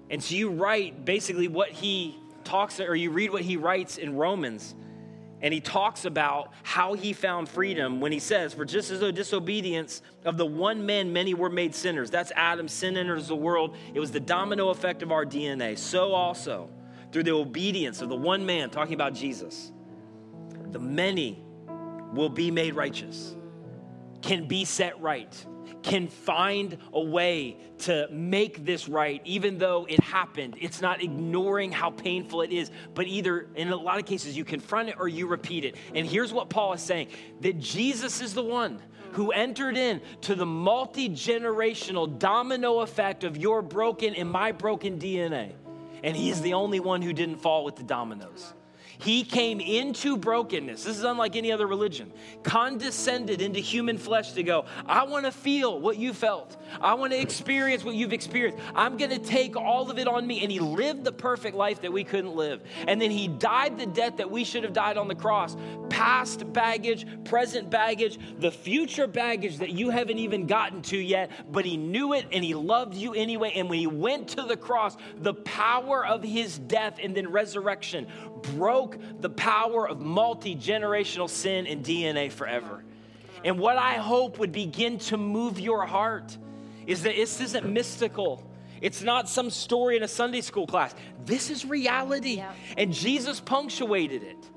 And so you write basically what he talks, or you read what he writes in Romans, and he talks about how he found freedom when he says, For just as the disobedience of the one man, many were made sinners. That's Adam, sin enters the world. It was the domino effect of our DNA. So also, through the obedience of the one man, talking about Jesus, the many will be made righteous, can be set right, can find a way to make this right, even though it happened. It's not ignoring how painful it is, but either in a lot of cases you confront it or you repeat it. And here's what Paul is saying that Jesus is the one who entered in to the multi generational domino effect of your broken and my broken DNA. And he is the only one who didn't fall with the dominoes. He came into brokenness. This is unlike any other religion. Condescended into human flesh to go, I want to feel what you felt. I want to experience what you've experienced. I'm going to take all of it on me. And he lived the perfect life that we couldn't live. And then he died the death that we should have died on the cross. Past baggage, present baggage, the future baggage that you haven't even gotten to yet, but he knew it and he loved you anyway. And when he went to the cross, the power of his death and then resurrection broke the power of multi generational sin and DNA forever. And what I hope would begin to move your heart is that this isn't mystical. It's not some story in a Sunday school class. This is reality. Yeah. And Jesus punctuated it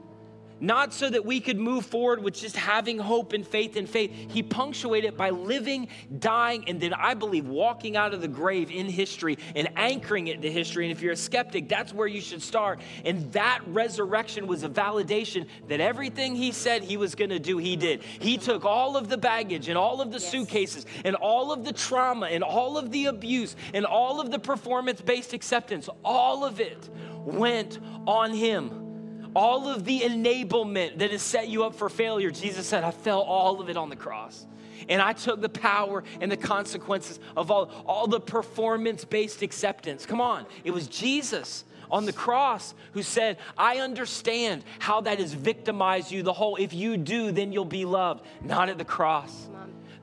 not so that we could move forward with just having hope and faith and faith. He punctuated by living, dying, and then I believe walking out of the grave in history and anchoring it to history. And if you're a skeptic, that's where you should start. And that resurrection was a validation that everything he said he was going to do, he did. He took all of the baggage and all of the yes. suitcases and all of the trauma and all of the abuse and all of the performance based acceptance, all of it went on him all of the enablement that has set you up for failure, Jesus said, I fell all of it on the cross. And I took the power and the consequences of all, all the performance based acceptance. Come on, it was Jesus on the cross who said, I understand how that has victimized you. The whole, if you do, then you'll be loved. Not at the cross.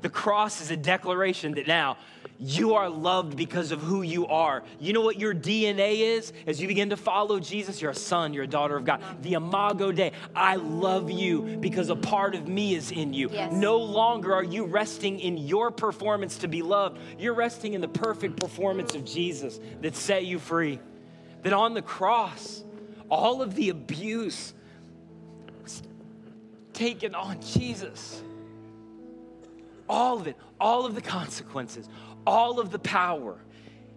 The cross is a declaration that now you are loved because of who you are. You know what your DNA is? As you begin to follow Jesus, you're a son, you're a daughter of God. The Imago Dei, I love you because a part of me is in you. Yes. No longer are you resting in your performance to be loved, you're resting in the perfect performance of Jesus that set you free. That on the cross, all of the abuse was taken on Jesus. all of it, all of the consequences, all of the power.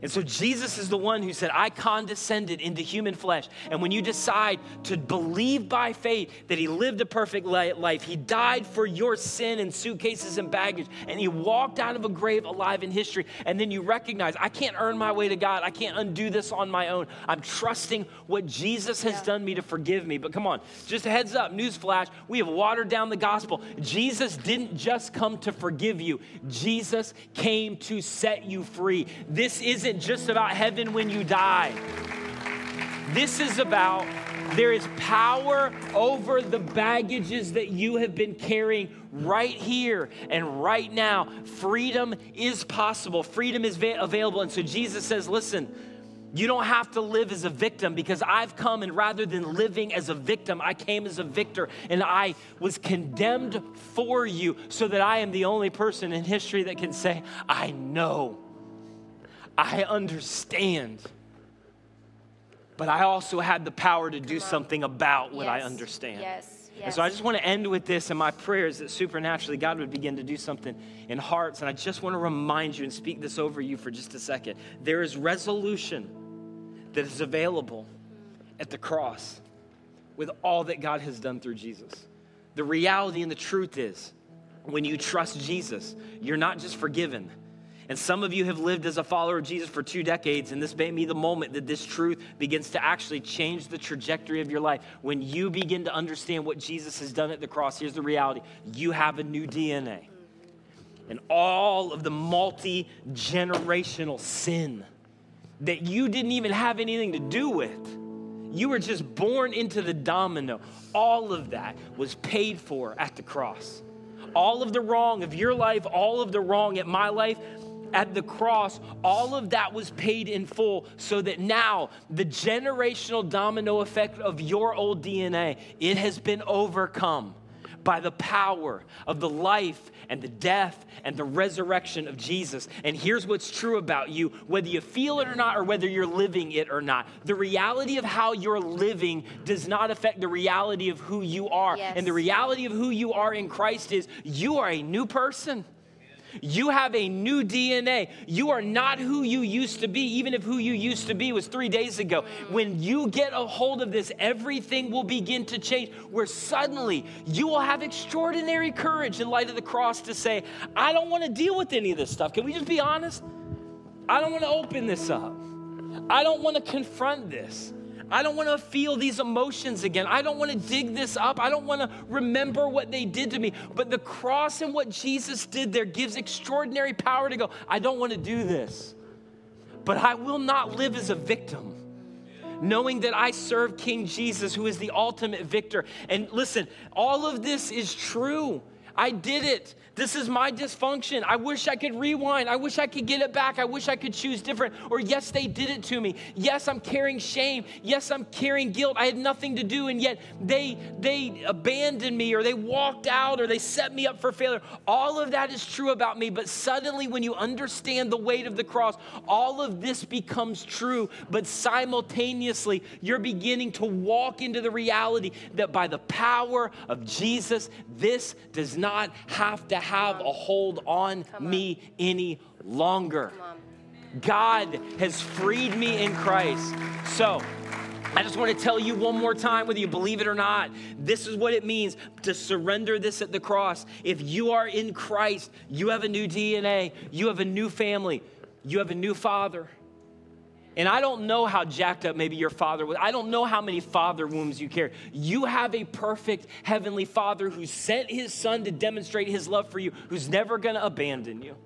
And so Jesus is the one who said, I condescended into human flesh. And when you decide to believe by faith that he lived a perfect life, he died for your sin and suitcases and baggage, and he walked out of a grave alive in history, and then you recognize, I can't earn my way to God. I can't undo this on my own. I'm trusting what Jesus has yeah. done me to forgive me. But come on, just a heads up, newsflash, we have watered down the gospel. Jesus didn't just come to forgive you, Jesus came to set you free. This isn't isn't just about heaven when you die. This is about there is power over the baggages that you have been carrying right here and right now. Freedom is possible, freedom is available. And so Jesus says, Listen, you don't have to live as a victim because I've come and rather than living as a victim, I came as a victor and I was condemned for you so that I am the only person in history that can say, I know I understand. But I also had the power to do something about what yes. I understand. Yes. Yes. And so I just want to end with this, and my prayer is that supernaturally God would begin to do something in hearts. And I just want to remind you and speak this over you for just a second. There is resolution that is available at the cross with all that God has done through Jesus. The reality and the truth is, when you trust Jesus, you're not just forgiven, and some of you have lived as a follower of Jesus for two decades, and this may be the moment that this truth begins to actually change the trajectory of your life. When you begin to understand what Jesus has done at the cross, here's the reality you have a new DNA. And all of the multi generational sin that you didn't even have anything to do with. You were just born into the domino. All of that was paid for at the cross. All of the wrong of your life, all of the wrong at my life, at the cross, all of that was paid in full so that now the generational domino effect of your old DNA, it has been overcome by the power of the life and the death and the resurrection of Jesus. And here's what's true about you, whether you feel it or not, or whether you're living it or not. The reality of how you're living does not affect the reality of who you are. Yes. And the reality of who you are in Christ is you are a new person. You have a new DNA. You are not who you used to be, even if who you used to be was three days ago. When you get a hold of this, everything will begin to change, where suddenly you will have extraordinary courage in light of the cross to say, I don't want to deal with any of this stuff. Can we just be honest? I don't want to open this up. I don't want to confront this. I don't want to feel these emotions again. I don't want to dig this up. I don't want to remember what they did to me. But the cross and what Jesus did there gives extraordinary power to go, I don't want to do this. But I will not live as a victim knowing that I serve King Jesus, who is the ultimate victor. And listen, all of this is true. I did it. This is my dysfunction. I wish I could rewind. I wish I could get it back. I wish I could choose different. Or, yes, they did it to me. Yes, I'm carrying shame. Yes, I'm carrying guilt. I had nothing to do, and yet they, they abandoned me, or they walked out, or they set me up for failure. All of that is true about me, but suddenly, when you understand the weight of the cross, all of this becomes true, but simultaneously, you're beginning to walk into the reality that by the power of Jesus, this does not have to have a hold on me any longer. God has freed me in Christ. So, I just want to tell you one more time, whether you believe it or not, this is what it means to surrender this at the cross. If you are in Christ, you have a new DNA, you have a new family, you have a new father. And I don't know how jacked up maybe your father was. I don't know how many father wounds you carry. You have a perfect heavenly father who sent his son to demonstrate his love for you, who's never going to abandon you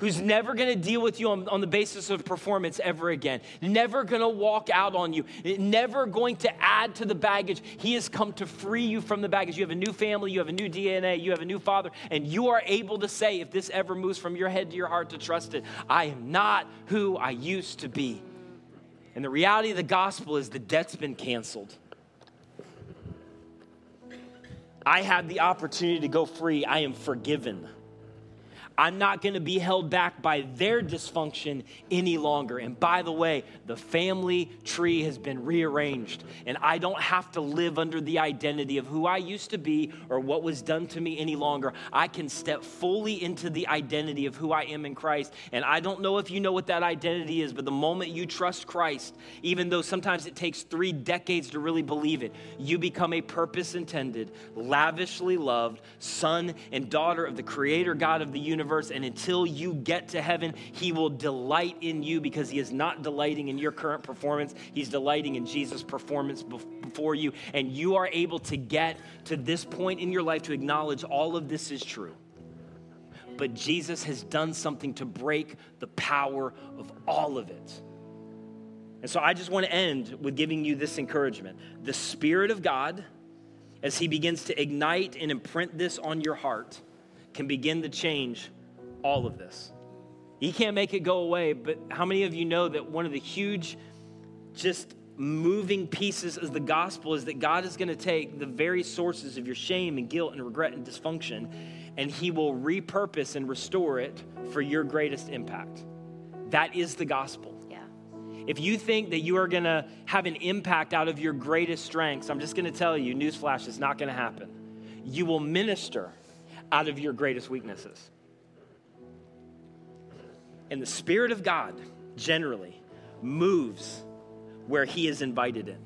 who's never to deal with you on, on, the basis of performance ever again, never to walk out on you, never going to add to the baggage. He has come to free you from the baggage. You have a new family, you have a new DNA, you have a new father, and you are able to say, if this ever moves from your head to your heart to trust it, I am not who I used to be. And the reality of the gospel is the debt's been canceled. I had the opportunity to go free. I am forgiven. I'm not going to be held back by their dysfunction any longer. And by the way, the family tree has been rearranged, and I don't have to live under the identity of who I used to be or what was done to me any longer. I can step fully into the identity of who I am in Christ. And I don't know if you know what that identity is, but the moment you trust Christ, even though sometimes it takes three decades to really believe it, you become a purpose intended, lavishly loved son and daughter of the Creator God of the universe. And until you get to heaven, He will delight in you because He is not delighting in your current performance. He's delighting in Jesus' performance before you. And you are able to get to this point in your life to acknowledge all of this is true. But Jesus has done something to break the power of all of it. And so I just want to end with giving you this encouragement. The Spirit of God, as He begins to ignite and imprint this on your heart, can begin to change all of this. He can't make it go away, but how many of you know that one of the huge, just moving pieces of the gospel is that God is going to take the very sources of your shame and guilt and regret and dysfunction, and He will repurpose and restore it for your greatest impact. That is the gospel. If you think that you are going to have an impact out of your greatest strengths, I'm just going to tell you, newsflash, it's not going to happen. You will minister out of your greatest weaknesses. And the Spirit of God generally moves where He is invited in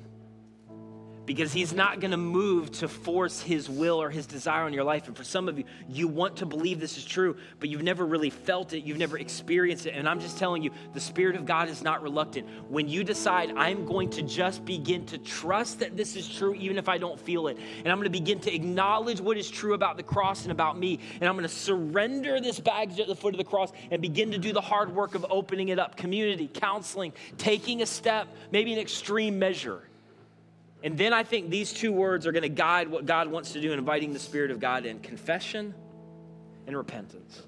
because he's not going to move to force his will or his desire on your life. And for some of you, you want to believe this is true, but you've never really felt it, you've never experienced it. And I'm just telling you, the Spirit of God is not reluctant. When you decide, I'm going to just begin to trust that this is true, even if I don't feel it, and I'm going to begin to acknowledge what is true about the cross and about me, and I'm going to surrender this baggage at the foot of the cross and begin to do the hard work of opening it up community, counseling, taking a step, maybe an extreme measure and then I think these two words are going to guide what God wants to do in inviting the Spirit of God in confession and repentance.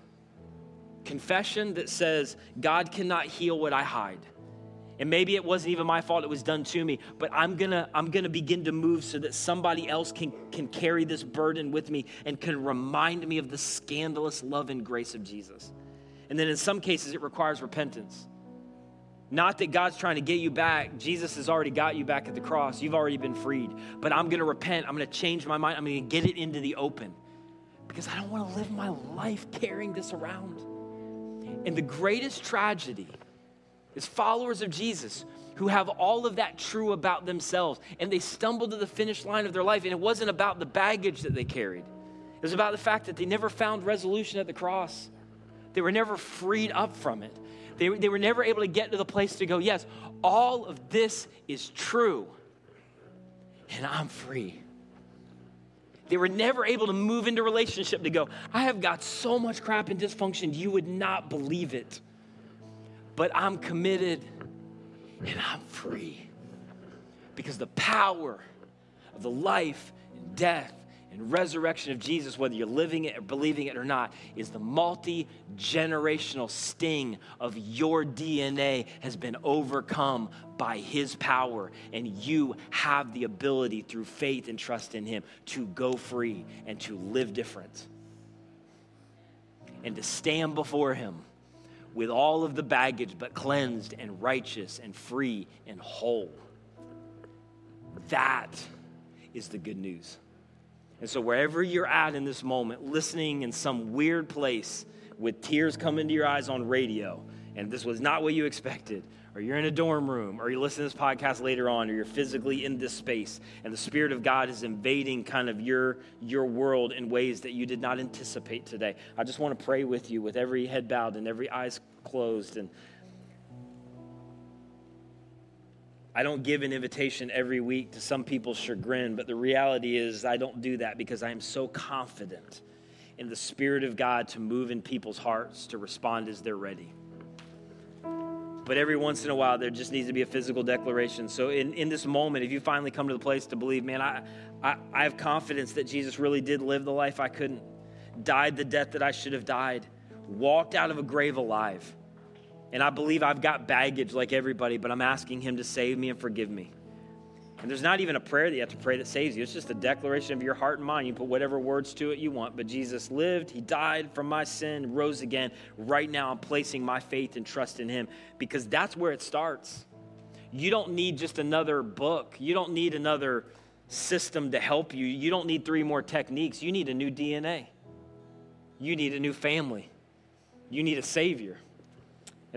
Confession that says, God cannot heal what I hide. And maybe it wasn't even my fault, it was done to me, but I'm gonna, I'm gonna begin to move so that somebody else can, can carry this burden with me and can remind me of the scandalous love and grace of Jesus. And then in some cases, it requires repentance. Not that God's trying to get you back. Jesus has already got you back at the cross. You've already been freed. But I'm going to repent. I'm going to change my mind. I'm going to get it into the open because I don't want to live my life carrying this around. And the greatest tragedy is followers of Jesus who have all of that true about themselves and they stumble to the finish line of their life. And it wasn't about the baggage that they carried, it was about the fact that they never found resolution at the cross. They were never freed up from it. They, they were never able to get to the place to go, yes, all of this is true, and I'm free. They were never able to move into relationship to go, I have got so much crap and dysfunction, you would not believe it. But I'm committed and I'm free. Because the power of the life and death and resurrection of Jesus, whether you're living it or believing it or not, is the multi generational sting of your DNA has been overcome by his power. And you have the ability through faith and trust in him to go free and to live different and to stand before him with all of the baggage, but cleansed and righteous and free and whole. That is the good news. And so, wherever you're at in this moment, listening in some weird place with tears coming to your eyes on radio, and this was not what you expected, or you're in a dorm room, or you listen to this podcast later on, or you're physically in this space, and the Spirit of God is invading kind of your, your world in ways that you did not anticipate today. I just want to pray with you with every head bowed and every eyes closed. And I don't give an invitation every week to some people's chagrin, but the reality is I don't do that because I am so confident in the Spirit of God to move in people's hearts to respond as they're ready. But every once in a while, there just needs to be a physical declaration. So, in, in this moment, if you finally come to the place to believe, man, I, I, I have confidence that Jesus really did live the life I couldn't, died the death that I should have died, walked out of a grave alive and I believe I've got baggage like everybody, but I'm asking Him to save me and forgive me. And there's not even a prayer that you have to pray that saves you. It's just a declaration of your heart and mind. You put whatever words to it you want. But Jesus lived, He died for my sin, rose again. Right now, I'm placing my faith and trust in Him because that's where it starts. You don't need just another book, you don't need another system to help you. You don't need three more techniques. You need a new DNA, you need a new family, you need a Savior.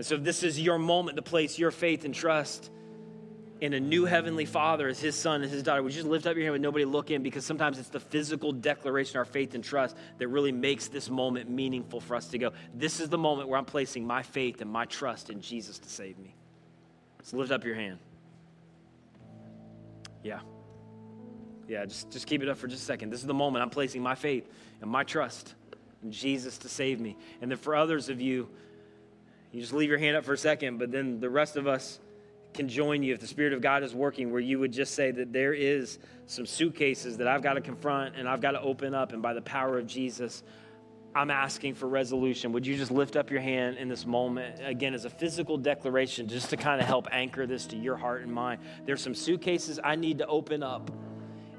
And so, this is your moment to place your faith and trust in a new heavenly father as his son and his daughter. Would you just lift up your hand with nobody looking? Because sometimes it's the physical declaration of our faith and trust that really makes this moment meaningful for us to go. This is the moment where I'm placing my faith and my trust in Jesus to save me. So lift up your hand. Yeah. Yeah, just, just keep it up for just a second. This is the moment I'm placing my faith and my trust in Jesus to save me. And then for others of you, you just leave your hand up for a second, but then the rest of us, can join you if the Spirit of God is working, where you would just say that there is some suitcases that I've got to confront and I've got to open up, and by the power of Jesus, I'm asking for resolution. Would you just lift up your hand in this moment, again, as a physical declaration, just to kind of help anchor this to your heart and mind? There's some suitcases I need to open up,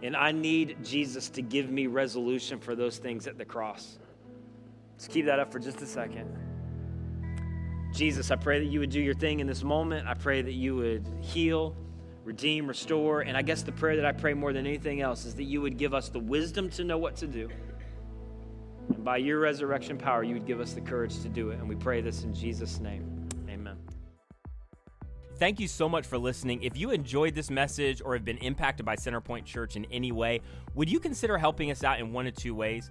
and I need Jesus to give me resolution for those things at the cross. Let's keep that up for just a second. Jesus, I pray that you would do your thing in this moment. I pray that you would heal, redeem, restore. And I guess the prayer that I pray more than anything else is that you would give us the wisdom to know what to do. And by your resurrection power, you would give us the courage to do it. And we pray this in Jesus' name. Amen. Thank you so much for listening. If you enjoyed this message or have been impacted by Centerpoint Church in any way, would you consider helping us out in one of two ways?